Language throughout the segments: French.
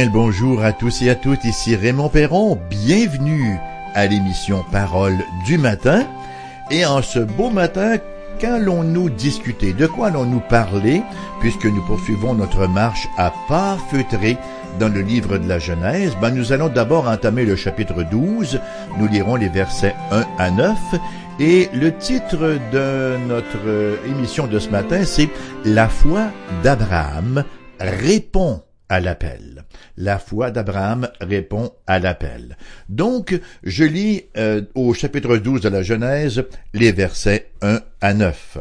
Bien bonjour à tous et à toutes, ici Raymond Perron, bienvenue à l'émission Parole du matin. Et en ce beau matin, qu'allons-nous discuter? De quoi allons-nous parler? Puisque nous poursuivons notre marche à pas feutrés dans le livre de la Genèse, ben nous allons d'abord entamer le chapitre 12. Nous lirons les versets 1 à 9. Et le titre de notre émission de ce matin, c'est La foi d'Abraham répond à l'appel. La foi d'Abraham répond à l'appel. Donc, je lis euh, au chapitre 12 de la Genèse les versets 1 à 9.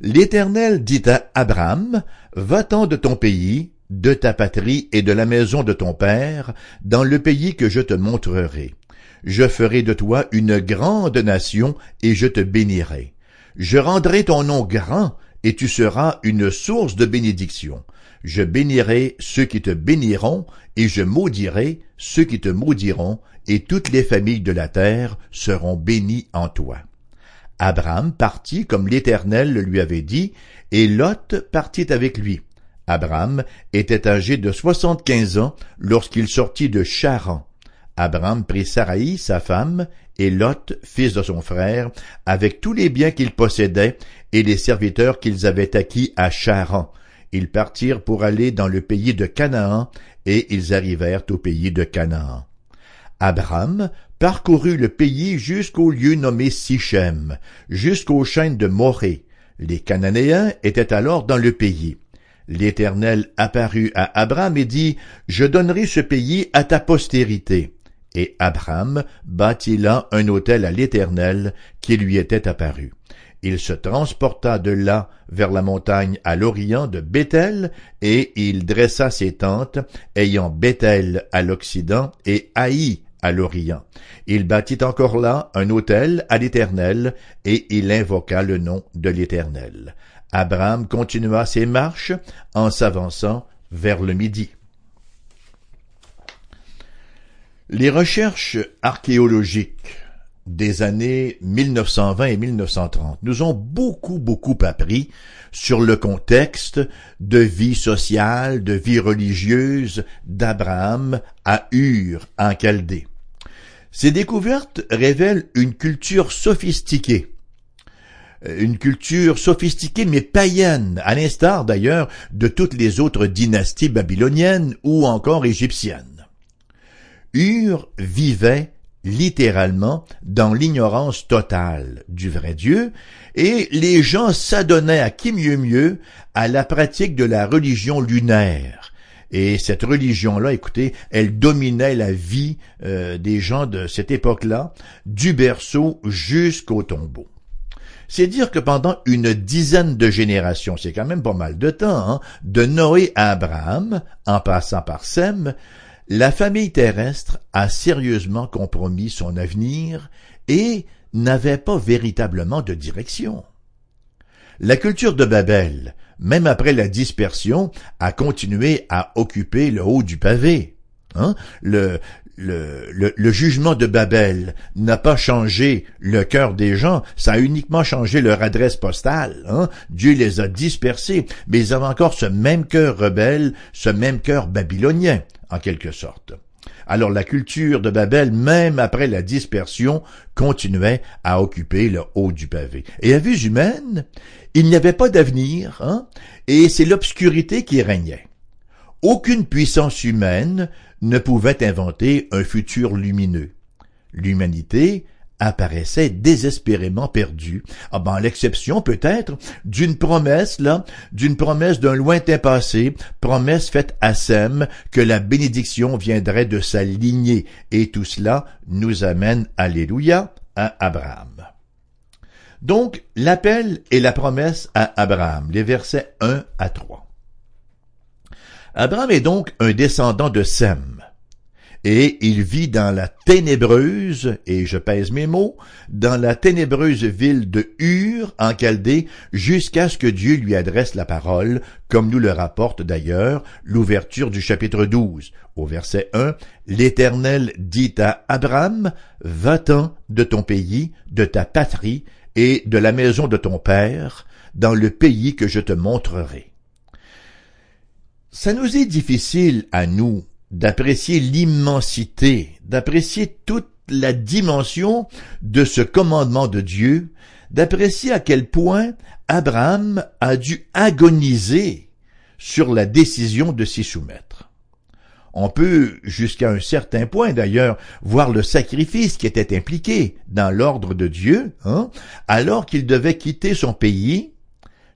L'Éternel dit à Abraham, Va-t'en de ton pays, de ta patrie et de la maison de ton père, dans le pays que je te montrerai. Je ferai de toi une grande nation, et je te bénirai. Je rendrai ton nom grand, et tu seras une source de bénédiction. Je bénirai ceux qui te béniront, et je maudirai ceux qui te maudiront, et toutes les familles de la terre seront bénies en toi. Abraham partit comme l'Éternel le lui avait dit, et Lot partit avec lui. Abraham était âgé de soixante-quinze ans lorsqu'il sortit de Charan. Abraham prit Saraï, sa femme, et Lot, fils de son frère, avec tous les biens qu'ils possédaient et les serviteurs qu'ils avaient acquis à Charan. Ils partirent pour aller dans le pays de Canaan, et ils arrivèrent au pays de Canaan. Abraham parcourut le pays jusqu'au lieu nommé Sichem, jusqu'aux chaînes de Morée. Les Cananéens étaient alors dans le pays. L'Éternel apparut à Abraham et dit, Je donnerai ce pays à ta postérité. Et Abraham bâtit là un autel à l'Éternel qui lui était apparu. Il se transporta de là vers la montagne à l'orient de Bethel, et il dressa ses tentes, ayant Bethel à l'occident et Haï à l'orient. Il bâtit encore là un autel à l'Éternel, et il invoqua le nom de l'Éternel. Abraham continua ses marches en s'avançant vers le midi. Les recherches archéologiques des années 1920 et 1930 nous ont beaucoup, beaucoup appris sur le contexte de vie sociale, de vie religieuse d'Abraham à Ur en Chaldée. Ces découvertes révèlent une culture sophistiquée, euh, une culture sophistiquée mais païenne, à l'instar d'ailleurs de toutes les autres dynasties babyloniennes ou encore égyptiennes. Ur vivait littéralement dans l'ignorance totale du vrai Dieu, et les gens s'adonnaient à qui mieux mieux à la pratique de la religion lunaire. Et cette religion-là, écoutez, elle dominait la vie euh, des gens de cette époque-là, du berceau jusqu'au tombeau. C'est dire que pendant une dizaine de générations, c'est quand même pas mal de temps, hein, de Noé à Abraham, en passant par Sem, la famille terrestre a sérieusement compromis son avenir et n'avait pas véritablement de direction. La culture de Babel, même après la dispersion, a continué à occuper le haut du pavé. Hein? Le, jugement de Babel n'a pas changé le cœur des gens, ça a uniquement changé leur adresse postale. Hein? Dieu les a dispersés, mais ils avaient encore ce même cœur rebelle, ce même cœur babylonien, en quelque sorte. Alors la culture de Babel, même après la dispersion, continuait à occuper le haut du pavé. Et à vue humaine, il n'y avait pas d'avenir, hein? et c'est l'obscurité qui régnait. Aucune puissance humaine ne pouvait inventer un futur lumineux. L'humanité apparaissait désespérément perdue. Ah ben, l'exception peut-être d'une promesse, là, d'une promesse d'un lointain passé, promesse faite à Sem, que la bénédiction viendrait de sa lignée, et tout cela nous amène, alléluia, à Abraham. Donc, l'appel et la promesse à Abraham, les versets 1 à 3. Abraham est donc un descendant de Sem, et il vit dans la ténébreuse, et je pèse mes mots, dans la ténébreuse ville de Ur en Chaldée, jusqu'à ce que Dieu lui adresse la parole, comme nous le rapporte d'ailleurs l'ouverture du chapitre 12. Au verset 1, l'Éternel dit à Abraham, Va-t'en de ton pays, de ta patrie, et de la maison de ton père, dans le pays que je te montrerai. Ça nous est difficile à nous, d'apprécier l'immensité, d'apprécier toute la dimension de ce commandement de Dieu, d'apprécier à quel point Abraham a dû agoniser sur la décision de s'y soumettre. On peut, jusqu'à un certain point d'ailleurs, voir le sacrifice qui était impliqué dans l'ordre de Dieu, hein, alors qu'il devait quitter son pays,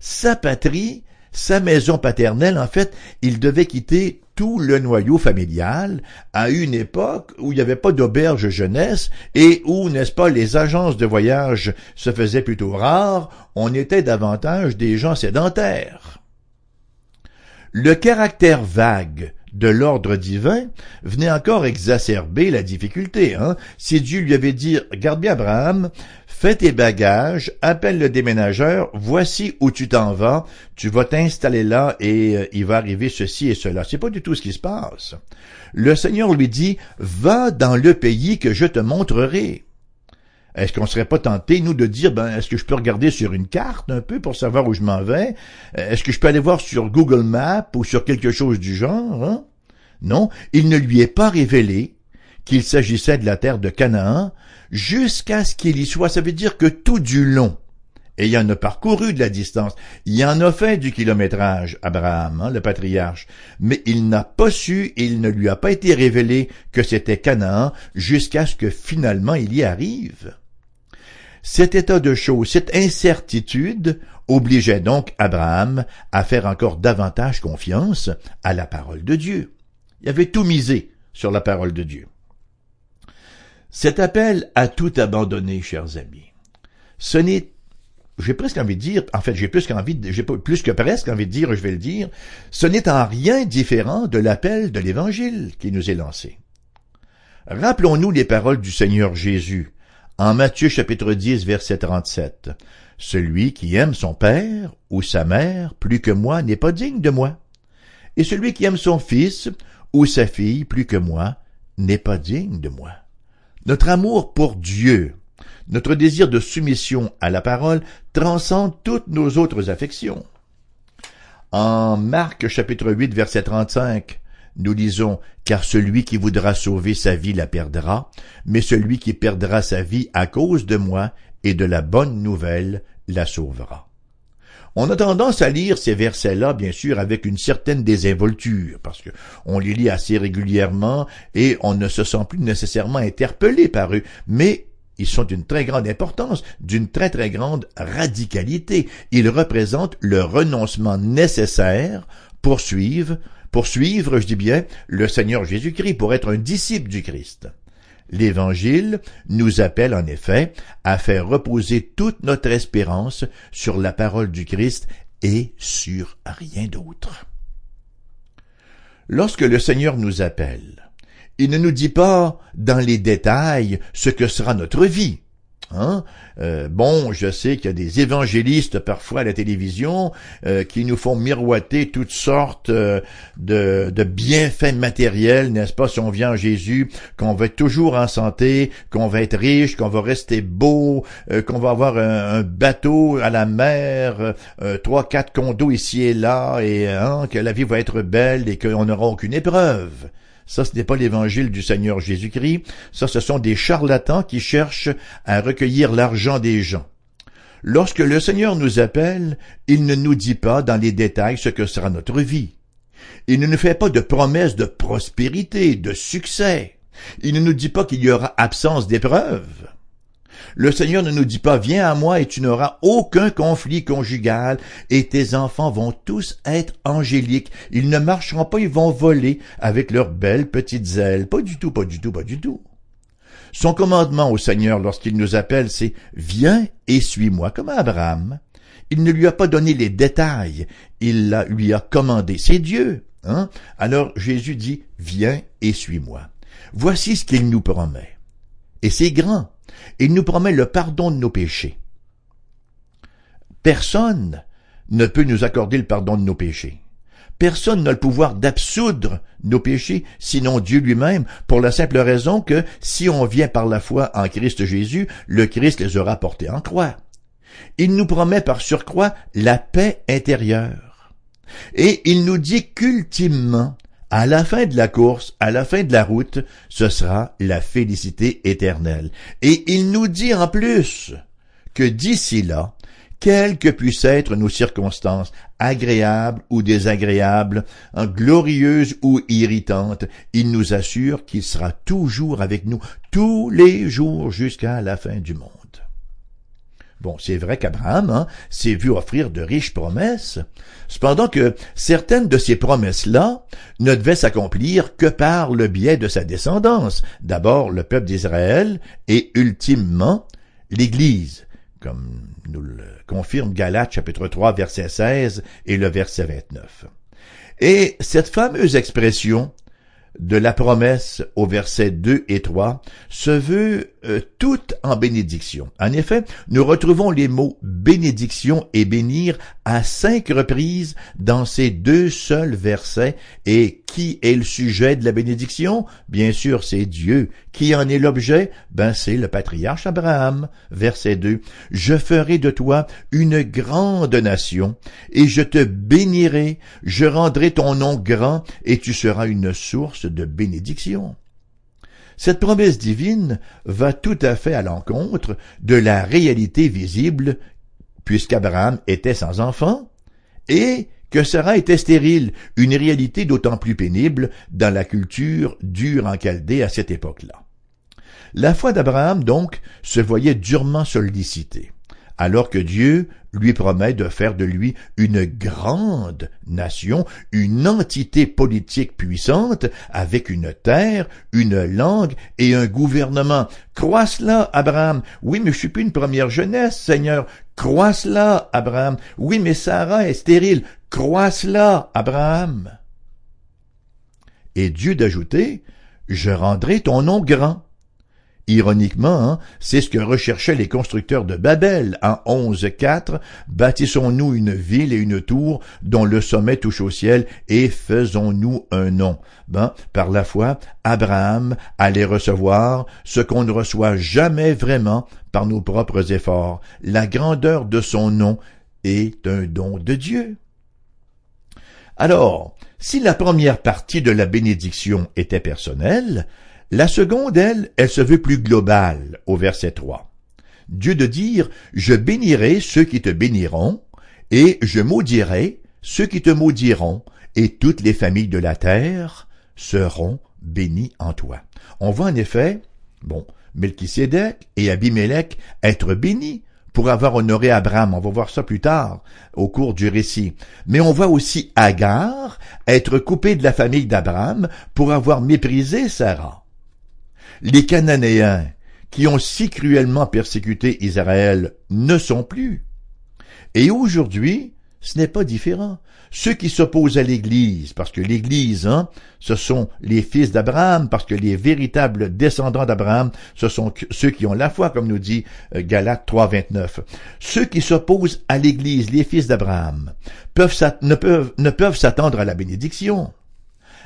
sa patrie, sa maison paternelle, en fait, il devait quitter tout le noyau familial à une époque où il n'y avait pas d'auberge jeunesse et où, n'est-ce pas, les agences de voyage se faisaient plutôt rares, on était davantage des gens sédentaires. Le caractère vague de l'ordre divin venait encore exacerber la difficulté. Hein? Si Dieu lui avait dit, regarde bien Abraham, fais tes bagages, appelle le déménageur, voici où tu t'en vas, tu vas t'installer là et euh, il va arriver ceci et cela. C'est pas du tout ce qui se passe. Le Seigneur lui dit, va dans le pays que je te montrerai. Est-ce qu'on serait pas tenté, nous, de dire, ben, est-ce que je peux regarder sur une carte un peu pour savoir où je m'en vais? Est-ce que je peux aller voir sur Google Maps ou sur quelque chose du genre? Hein? Non, il ne lui est pas révélé qu'il s'agissait de la terre de Canaan jusqu'à ce qu'il y soit. Ça veut dire que tout du long, et il en a parcouru de la distance, il en a fait du kilométrage, Abraham, hein, le patriarche, mais il n'a pas su, il ne lui a pas été révélé que c'était Canaan jusqu'à ce que finalement il y arrive. Cet état de choses, cette incertitude obligeait donc Abraham à faire encore davantage confiance à la parole de Dieu. Il avait tout misé sur la parole de Dieu. Cet appel à tout abandonner, chers amis, ce n'est j'ai presque envie de dire, en fait, j'ai plus qu'envie j'ai plus que presque envie de dire, je vais le dire, ce n'est en rien différent de l'appel de l'évangile qui nous est lancé. Rappelons-nous les paroles du Seigneur Jésus en Matthieu chapitre 10 verset 37. Celui qui aime son père ou sa mère plus que moi n'est pas digne de moi. Et celui qui aime son fils ou sa fille plus que moi n'est pas digne de moi. Notre amour pour Dieu, notre désir de soumission à la parole transcende toutes nos autres affections. En Marc chapitre 8 verset 35, nous lisons Car celui qui voudra sauver sa vie la perdra, mais celui qui perdra sa vie à cause de moi et de la bonne nouvelle la sauvera. On a tendance à lire ces versets-là, bien sûr, avec une certaine désinvolture, parce que on les lit assez régulièrement et on ne se sent plus nécessairement interpellé par eux, mais ils sont d'une très grande importance, d'une très très grande radicalité. Ils représentent le renoncement nécessaire pour suivre, pour suivre, je dis bien, le Seigneur Jésus-Christ, pour être un disciple du Christ. L'Évangile nous appelle en effet à faire reposer toute notre espérance sur la parole du Christ et sur rien d'autre. Lorsque le Seigneur nous appelle, il ne nous dit pas dans les détails ce que sera notre vie. Hein? Euh, bon, je sais qu'il y a des évangélistes parfois à la télévision euh, qui nous font miroiter toutes sortes euh, de, bienfaits matériels, n'est-ce pas, si on vient en Jésus, qu'on va être toujours en santé, qu'on va être riche, qu'on va rester beau, qu'on va avoir un, bateau à la mer, trois, quatre condos ici et là, et hein, que la vie va être belle et qu'on n'aura aucune épreuve. Ça, ce n'est pas l'évangile du Seigneur Jésus-Christ. Ça, ce sont des charlatans qui cherchent à recueillir l'argent des gens. Lorsque le Seigneur nous appelle, il ne nous dit pas dans les détails ce que sera notre vie. Il ne nous fait pas de promesses de prospérité, de succès. Il ne nous dit pas qu'il y aura absence d'épreuves. Le Seigneur ne nous dit pas viens à moi et tu n'auras aucun conflit conjugal et tes enfants vont tous être angéliques. Ils ne marcheront pas, ils vont voler avec leurs belles petites ailes. Pas du tout, pas du tout, pas du tout. Son commandement au Seigneur lorsqu'il nous appelle, c'est viens et suis-moi comme Abraham. Il ne lui a pas donné les détails, il lui a commandé. C'est Dieu. Hein? Alors Jésus dit, viens et suis-moi. Voici ce qu'il nous promet. Et c'est grand. Il nous promet le pardon de nos péchés. Personne ne peut nous accorder le pardon de nos péchés. Personne n'a le pouvoir d'absoudre nos péchés, sinon Dieu lui-même, pour la simple raison que si on vient par la foi en Christ Jésus, le Christ les aura portés en croix. Il nous promet par surcroît la paix intérieure. Et il nous dit qu'ultimement, À la fin de la course, à la fin de la route, ce sera la félicité éternelle. Et il nous dit en plus que d'ici là, quelles que puissent être nos circonstances, agréables ou désagréables, glorieuses ou irritantes, il nous assure qu'il sera toujours avec nous tous les jours jusqu'à la fin du monde. Bon, c'est vrai qu'Abraham hein, s'est vu offrir de riches promesses, cependant que certaines de ces promesses-là ne devaient s'accomplir que par le biais de sa descendance, d'abord le peuple d'Israël et ultimement l'Église, comme nous le confirme Galates chapitre 3 verset 16 et le verset 29. Et cette fameuse expression de la promesse au verset 2 et 3 se veut euh, en bénédiction. En effet, nous retrouvons les mots bénédiction et bénir à cinq reprises dans ces deux seuls versets. Et qui est le sujet de la bénédiction? Bien sûr, c'est Dieu. Qui en est l'objet? Ben, c'est le patriarche Abraham. Verset 2. Je ferai de toi une grande nation, et je te bénirai, je rendrai ton nom grand, et tu seras une source de bénédiction. Cette promesse divine va tout à fait à l'encontre de la réalité visible, puisqu'Abraham était sans enfant, et que Sarah était stérile, une réalité d'autant plus pénible dans la culture dure en Chaldée à cette époque-là. La foi d'Abraham, donc, se voyait durement sollicitée alors que Dieu lui promet de faire de lui une grande nation, une entité politique puissante, avec une terre, une langue et un gouvernement. Crois cela, Abraham. Oui, mais je suis plus une première jeunesse, Seigneur. Crois cela, Abraham. Oui, mais Sarah est stérile. Crois cela, Abraham. Et Dieu d'ajouter, je rendrai ton nom grand. Ironiquement, hein, c'est ce que recherchaient les constructeurs de Babel en 11.4. Bâtissons-nous une ville et une tour dont le sommet touche au ciel et faisons-nous un nom. Ben, par la foi, Abraham allait recevoir ce qu'on ne reçoit jamais vraiment par nos propres efforts. La grandeur de son nom est un don de Dieu. Alors, si la première partie de la bénédiction était personnelle, la seconde, elle, elle se veut plus globale au verset 3. Dieu de dire, je bénirai ceux qui te béniront, et je maudirai ceux qui te maudiront, et toutes les familles de la terre seront bénies en toi. On voit en effet, bon, Melchisédek et Abimelech être bénis pour avoir honoré Abraham. On va voir ça plus tard au cours du récit. Mais on voit aussi Agar être coupé de la famille d'Abraham pour avoir méprisé Sarah les Cananéens, qui ont si cruellement persécuté Israël, ne sont plus. Et aujourd'hui, ce n'est pas différent. Ceux qui s'opposent à l'Église, parce que l'Église, hein, ce sont les fils d'Abraham, parce que les véritables descendants d'Abraham, ce sont ceux qui ont la foi, comme nous dit euh, Galates 3, 29. Ceux qui s'opposent à l'Église, les fils d'Abraham, peuvent, ne peuvent, ne peuvent s'attendre à la bénédiction.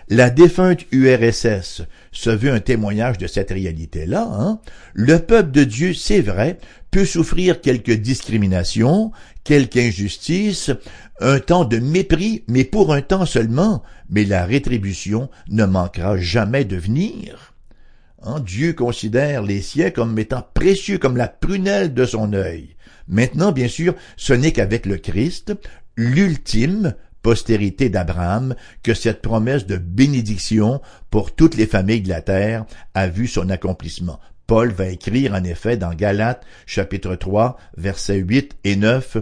La défunte URSS se veut un témoignage de cette réalité-là. Hein? Le peuple de Dieu, c'est vrai, peut souffrir quelques discriminations, quelques injustices, un temps de mépris, mais pour un temps seulement, mais la rétribution ne manquera jamais de venir. Hein? Dieu considère les siens comme étant précieux comme la prunelle de son œil. Maintenant, bien sûr, ce n'est qu'avec le Christ, l'ultime, d'Abraham que cette promesse de bénédiction pour toutes les familles de la terre a vu son accomplissement. Paul va écrire en effet dans Galates chapitre 3 versets 8 et 9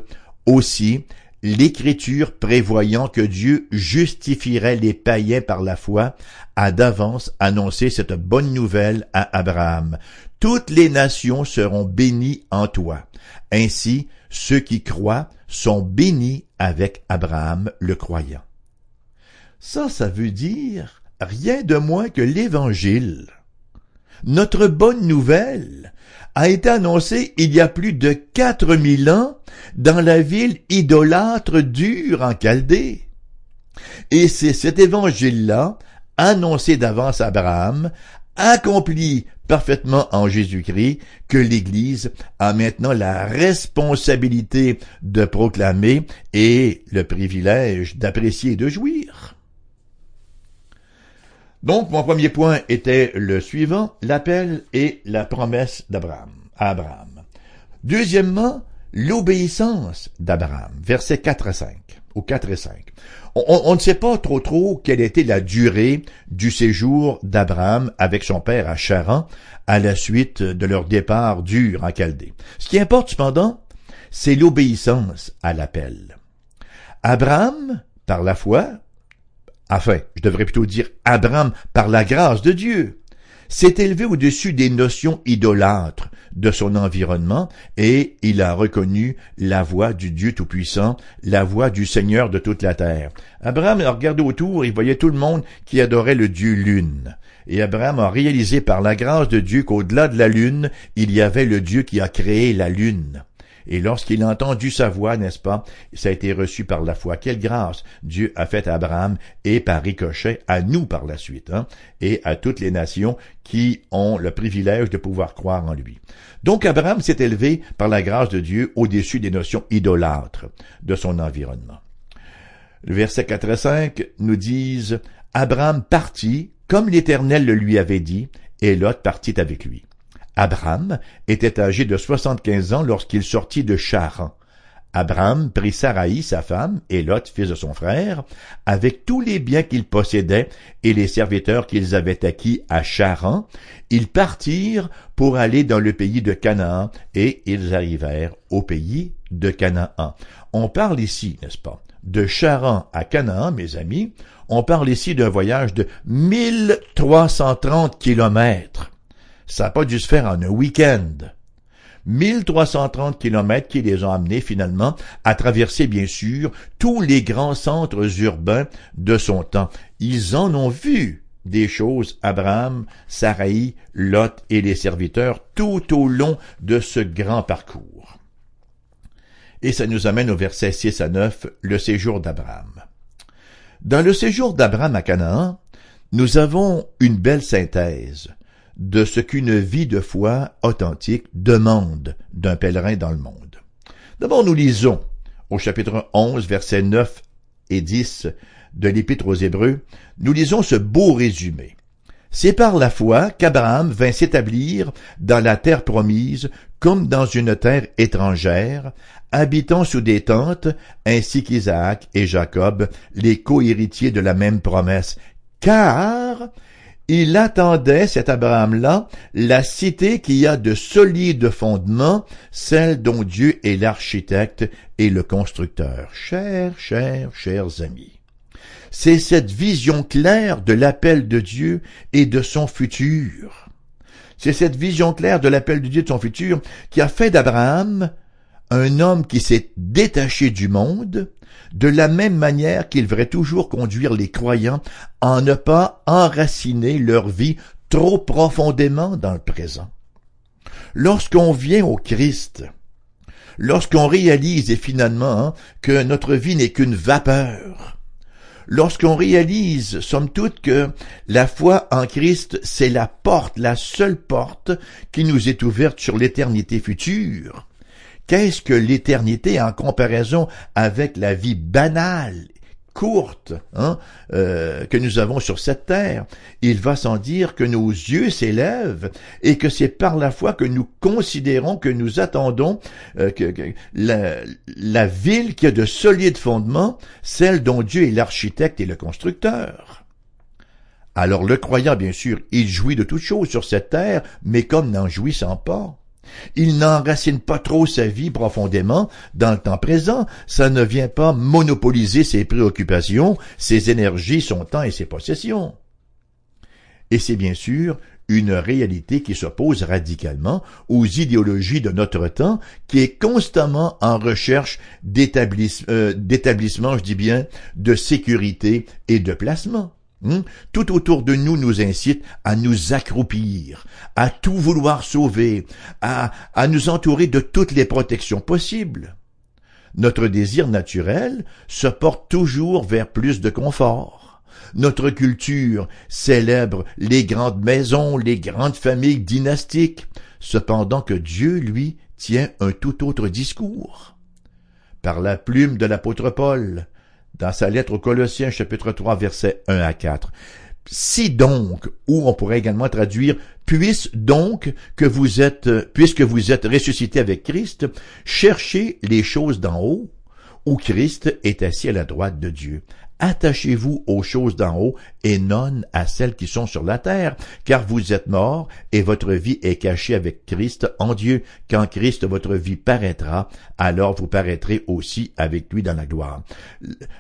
aussi l'Écriture prévoyant que Dieu justifierait les païens par la foi, a d'avance annoncé cette bonne nouvelle à Abraham. Toutes les nations seront bénies en toi. Ainsi, ceux qui croient sont bénis avec Abraham le croyant. Ça, ça veut dire rien de moins que l'Évangile. Notre bonne nouvelle a été annoncée il y a plus de quatre mille ans dans la ville idolâtre dure en Chaldée. Et c'est cet évangile-là, annoncé d'avance à Abraham, accompli parfaitement en Jésus-Christ que l'Église a maintenant la responsabilité de proclamer et le privilège d'apprécier et de jouir. Donc, mon premier point était le suivant, l'appel et la promesse d'Abraham, Abraham. Deuxièmement, l'obéissance d'Abraham, versets 4 à 5, ou 4 et 5. On, ne sait pas trop trop quelle était la durée du séjour d'Abraham avec son père à Charan à la suite de leur départ dur en Chaldée. Ce qui importe cependant, c'est l'obéissance à l'appel. Abraham, par la foi, enfin, je devrais plutôt dire Abraham, par la grâce de Dieu, s'est élevé au-dessus des notions idolâtres de son environnement et il a reconnu la voix du Dieu Tout-Puissant, la voix du Seigneur de toute la terre. Abraham a regardé autour, il voyait tout le monde qui adorait le Dieu Lune. Et Abraham a réalisé par la grâce de Dieu qu'au-delà de la Lune, il y avait le Dieu qui a créé la Lune. Et lorsqu'il a entendu sa voix, n'est-ce pas, ça a été reçu par la foi. Quelle grâce Dieu a faite à Abraham et par ricochet à nous par la suite, hein, et à toutes les nations qui ont le privilège de pouvoir croire en lui. Donc Abraham s'est élevé par la grâce de Dieu au-dessus des notions idolâtres de son environnement. Le verset 4 et 5 nous disent Abraham partit comme l'Éternel le lui avait dit, et Lot partit avec lui. Abraham était âgé de soixante-quinze ans lorsqu'il sortit de Charan. Abraham prit Saraï, sa femme, et Lot, fils de son frère, avec tous les biens qu'ils possédaient et les serviteurs qu'ils avaient acquis à Charan. Ils partirent pour aller dans le pays de Canaan, et ils arrivèrent au pays de Canaan. On parle ici, n'est-ce pas, de Charan à Canaan, mes amis. On parle ici d'un voyage de 1330 kilomètres. Ça n'a pas dû se faire en un week-end. 1330 kilomètres qui les ont amenés finalement à traverser bien sûr tous les grands centres urbains de son temps. Ils en ont vu des choses, Abraham, Sarai, Lot et les serviteurs tout au long de ce grand parcours. Et ça nous amène au verset 6 à 9, le séjour d'Abraham. Dans le séjour d'Abraham à Canaan, nous avons une belle synthèse de ce qu'une vie de foi authentique demande d'un pèlerin dans le monde. D'abord, nous lisons au chapitre 11, versets 9 et 10 de l'Épître aux Hébreux, nous lisons ce beau résumé. C'est par la foi qu'Abraham vint s'établir dans la terre promise comme dans une terre étrangère, habitant sous des tentes, ainsi qu'Isaac et Jacob, les co-héritiers de la même promesse, car il attendait, cet Abraham-là, la cité qui a de solides fondements, celle dont Dieu est l'architecte et le constructeur. Chers, chers, chers amis, c'est cette vision claire de l'appel de Dieu et de son futur. C'est cette vision claire de l'appel de Dieu et de son futur qui a fait d'Abraham un homme qui s'est détaché du monde, de la même manière qu'il devrait toujours conduire les croyants à ne pas enraciner leur vie trop profondément dans le présent. Lorsqu'on vient au Christ, lorsqu'on réalise et finalement hein, que notre vie n'est qu'une vapeur, lorsqu'on réalise, somme toute, que la foi en Christ, c'est la porte, la seule porte qui nous est ouverte sur l'éternité future, Qu'est-ce que l'éternité en comparaison avec la vie banale courte hein, euh, que nous avons sur cette terre? Il va sans dire que nos yeux s'élèvent et que c'est par la foi que nous considérons, que nous attendons euh, que, la, la ville qui a de solides fondements, celle dont Dieu est l'architecte et le constructeur. Alors le croyant, bien sûr, il jouit de toutes choses sur cette terre, mais comme n'en jouissant pas. Il n'enracine pas trop sa vie profondément dans le temps présent, ça ne vient pas monopoliser ses préoccupations, ses énergies, son temps et ses possessions. Et c'est bien sûr une réalité qui s'oppose radicalement aux idéologies de notre temps, qui est constamment en recherche euh, d'établissement, je dis bien, de sécurité et de placement. Hmm? Tout autour de nous nous incite à nous accroupir, à tout vouloir sauver, à, à nous entourer de toutes les protections possibles. Notre désir naturel se porte toujours vers plus de confort. Notre culture célèbre les grandes maisons, les grandes familles dynastiques, cependant que Dieu, lui, tient un tout autre discours. Par la plume de l'apôtre Paul, dans sa lettre aux Colossiens chapitre 3 versets 1 à 4. si donc, ou on pourrait également traduire puisse donc que vous êtes, puisque vous êtes ressuscité avec Christ, cherchez les choses d'en haut, où Christ est assis à la droite de Dieu. Attachez-vous aux choses d'en haut et non à celles qui sont sur la terre, car vous êtes morts et votre vie est cachée avec Christ en Dieu. Quand Christ votre vie paraîtra, alors vous paraîtrez aussi avec lui dans la gloire.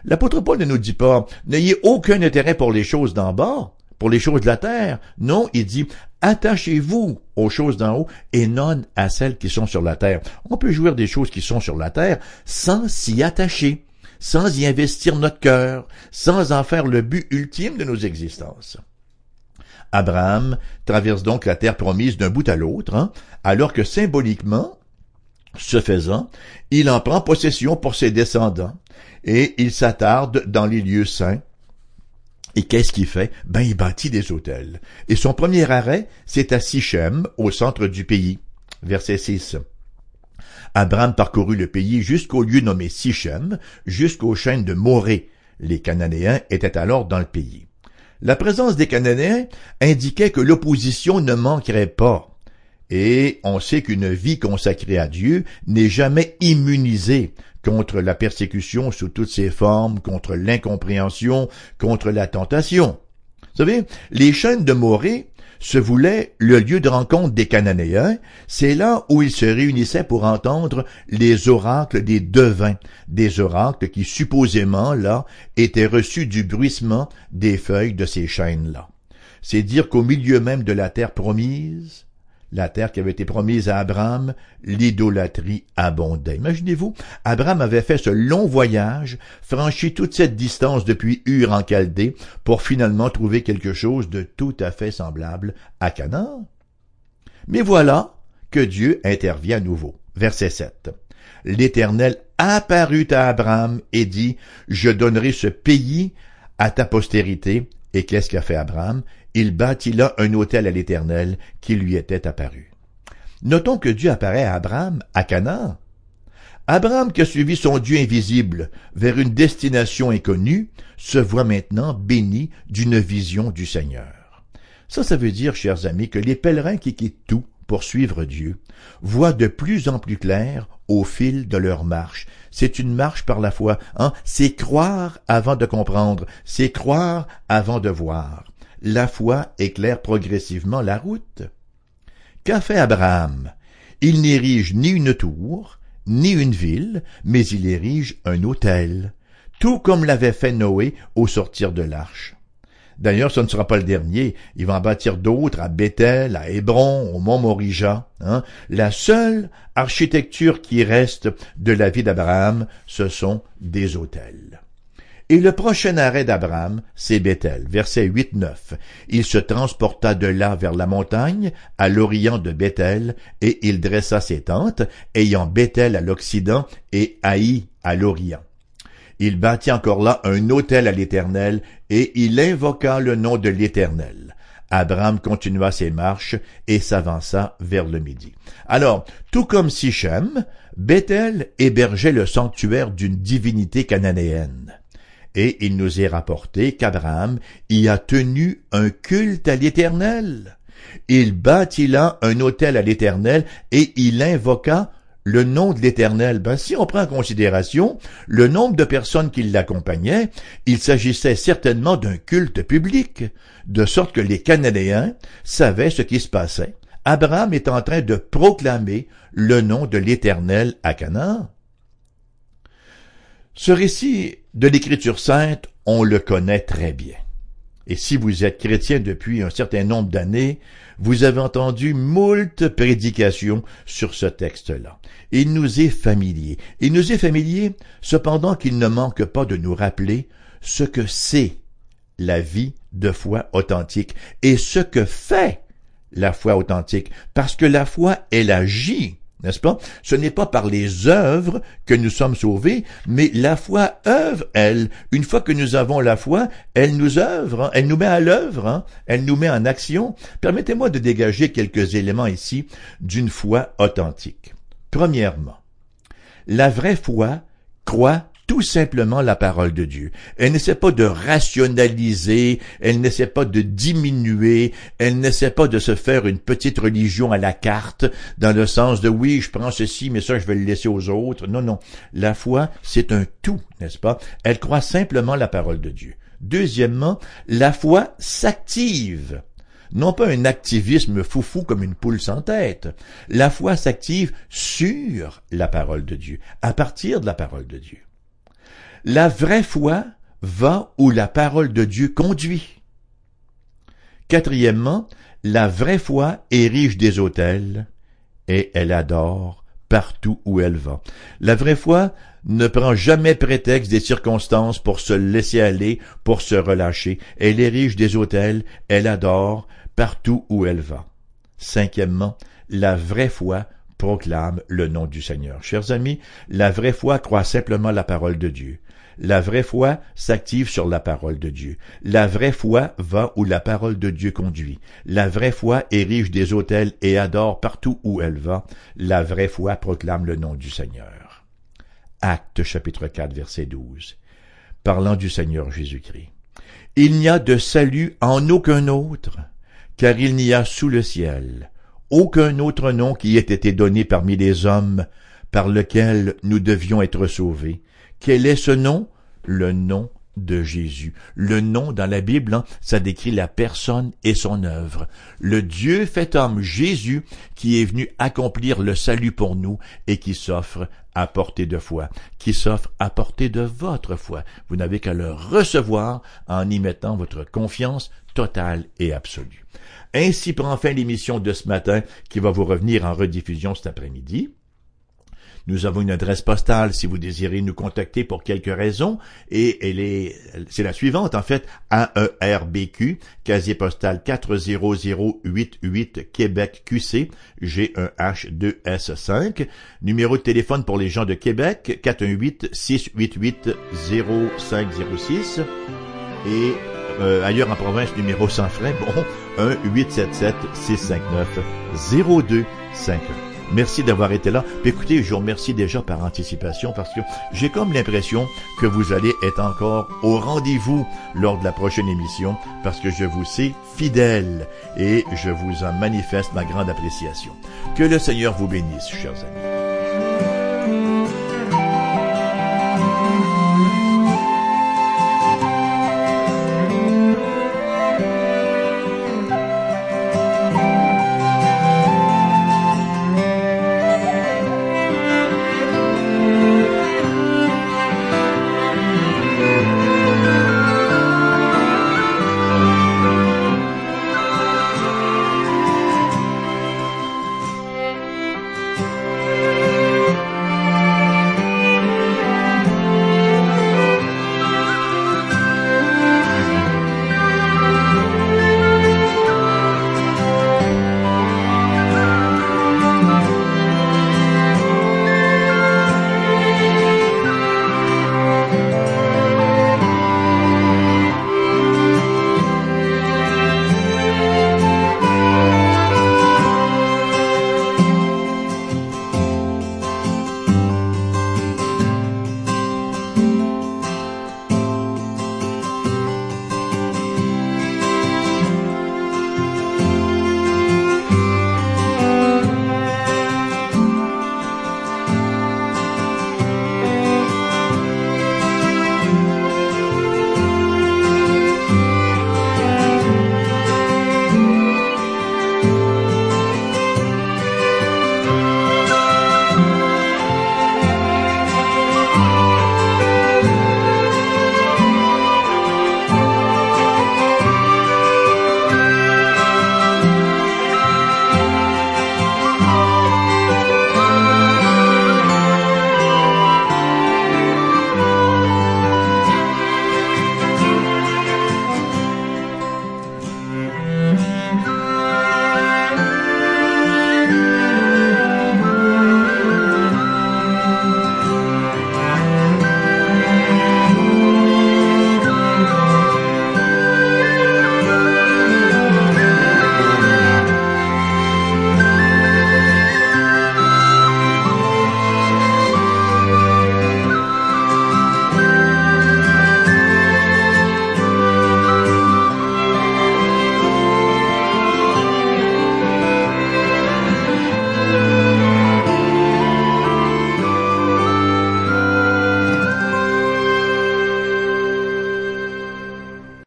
L'apôtre Paul ne nous dit pas, n'ayez aucun intérêt pour les choses d'en bas, pour les choses de la terre. Non, il dit, attachez-vous aux choses d'en haut et non à celles qui sont sur la terre. On peut jouir des choses qui sont sur la terre sans s'y attacher sans y investir notre cœur, sans en faire le but ultime de nos existences. Abraham traverse donc la terre promise d'un bout à l'autre, hein, alors que symboliquement, ce faisant, il en prend possession pour ses descendants, et il s'attarde dans les lieux saints. Et qu'est-ce qu'il fait? Ben, il bâtit des hôtels. Et son premier arrêt, c'est à Sichem, au centre du pays. Verset 6. Abraham parcourut le pays jusqu'au lieu nommé Sichem, jusqu'aux chaînes de Morée. Les Cananéens étaient alors dans le pays. La présence des Cananéens indiquait que l'opposition ne manquerait pas. Et on sait qu'une vie consacrée à Dieu n'est jamais immunisée contre la persécution sous toutes ses formes, contre l'incompréhension, contre la tentation. Vous savez, les chaînes de Morée se voulait le lieu de rencontre des Cananéens, c'est là où ils se réunissaient pour entendre les oracles des devins, des oracles qui supposément, là, étaient reçus du bruissement des feuilles de ces chênes-là. C'est dire qu'au milieu même de la terre promise, la terre qui avait été promise à Abraham, l'idolâtrie abondait. Imaginez-vous, Abraham avait fait ce long voyage, franchi toute cette distance depuis Ur en Chaldée, pour finalement trouver quelque chose de tout à fait semblable à Canaan. Mais voilà que Dieu intervient à nouveau. Verset 7. L'Éternel apparut à Abraham et dit, Je donnerai ce pays à ta postérité. Et qu'est-ce qu'a fait Abraham? Il bâtit là un hôtel à l'Éternel qui lui était apparu. Notons que Dieu apparaît à Abraham à Canaan. Abraham qui a suivi son Dieu invisible vers une destination inconnue se voit maintenant béni d'une vision du Seigneur. Ça, ça veut dire, chers amis, que les pèlerins qui quittent tout pour suivre Dieu voient de plus en plus clair au fil de leur marche. C'est une marche par la foi, hein? C'est croire avant de comprendre, c'est croire avant de voir la foi éclaire progressivement la route. Qu'a fait Abraham? Il n'érige ni une tour, ni une ville, mais il érige un hôtel, tout comme l'avait fait Noé au sortir de l'arche. D'ailleurs, ce ne sera pas le dernier. Il va en bâtir d'autres à Bethel, à Hébron, au mont Morija. Hein. La seule architecture qui reste de la vie d'Abraham, ce sont des hôtels. Et le prochain arrêt d'Abraham, c'est Bethel, verset 8-9. Il se transporta de là vers la montagne, à l'orient de Bethel, et il dressa ses tentes, ayant Bethel à l'occident et Haï à l'orient. Il bâtit encore là un autel à l'Éternel, et il invoqua le nom de l'Éternel. Abraham continua ses marches et s'avança vers le midi. Alors, tout comme Sichem, Bethel hébergeait le sanctuaire d'une divinité cananéenne et il nous est rapporté qu'Abraham y a tenu un culte à l'Éternel. Il bâtit là un autel à l'Éternel et il invoqua le nom de l'Éternel. Ben, si on prend en considération le nombre de personnes qui l'accompagnaient, il s'agissait certainement d'un culte public, de sorte que les Cananéens savaient ce qui se passait. Abraham est en train de proclamer le nom de l'Éternel à Canaan. Ce récit de l'Écriture sainte, on le connaît très bien. Et si vous êtes chrétien depuis un certain nombre d'années, vous avez entendu moult prédications sur ce texte-là. Il nous est familier. Il nous est familier, cependant qu'il ne manque pas de nous rappeler ce que c'est la vie de foi authentique et ce que fait la foi authentique, parce que la foi, elle agit n'est-ce pas? Ce n'est pas par les œuvres que nous sommes sauvés, mais la foi œuvre, elle. Une fois que nous avons la foi, elle nous œuvre, hein. elle nous met à l'œuvre, hein. elle nous met en action. Permettez-moi de dégager quelques éléments ici d'une foi authentique. Premièrement, la vraie foi croit tout simplement la parole de Dieu. Elle n'essaie pas de rationaliser, elle n'essaie pas de diminuer, elle n'essaie pas de se faire une petite religion à la carte, dans le sens de oui, je prends ceci, mais ça, je vais le laisser aux autres. Non, non. La foi, c'est un tout, n'est-ce pas? Elle croit simplement la parole de Dieu. Deuxièmement, la foi s'active non pas un activisme foufou comme une poule sans tête. La foi s'active sur la parole de Dieu, à partir de la parole de Dieu. La vraie foi va où la parole de Dieu conduit. Quatrièmement, la vraie foi érige des autels et elle adore partout où elle va. La vraie foi ne prend jamais prétexte des circonstances pour se laisser aller, pour se relâcher. Elle érige des autels, elle adore partout où elle va. Cinquièmement, la vraie foi proclame le nom du Seigneur. Chers amis, la vraie foi croit simplement la parole de Dieu. La vraie foi s'active sur la parole de Dieu. La vraie foi va où la parole de Dieu conduit. La vraie foi érige des autels et adore partout où elle va. La vraie foi proclame le nom du Seigneur. Acte chapitre 4 verset 12. Parlant du Seigneur Jésus-Christ. Il n'y a de salut en aucun autre, car il n'y a sous le ciel aucun autre nom qui ait été donné parmi les hommes par lequel nous devions être sauvés. Quel est ce nom? Le nom de Jésus. Le nom dans la Bible, hein, ça décrit la personne et son œuvre. Le Dieu fait homme, Jésus, qui est venu accomplir le salut pour nous et qui s'offre à portée de foi, qui s'offre à portée de votre foi. Vous n'avez qu'à le recevoir en y mettant votre confiance totale et absolue. Ainsi prend fin l'émission de ce matin qui va vous revenir en rediffusion cet après-midi. Nous avons une adresse postale si vous désirez nous contacter pour quelques raisons et elle est, c'est la suivante en fait, AERBQ, casier postal 40088 Québec QC, G1H2S5, numéro de téléphone pour les gens de Québec 418 688 0506 et euh, ailleurs en province numéro sans frais, bon, 1 877 659 0251. Merci d'avoir été là. écoutez, je vous remercie déjà par anticipation parce que j'ai comme l'impression que vous allez être encore au rendez-vous lors de la prochaine émission parce que je vous sais fidèle et je vous en manifeste ma grande appréciation. Que le Seigneur vous bénisse, chers amis.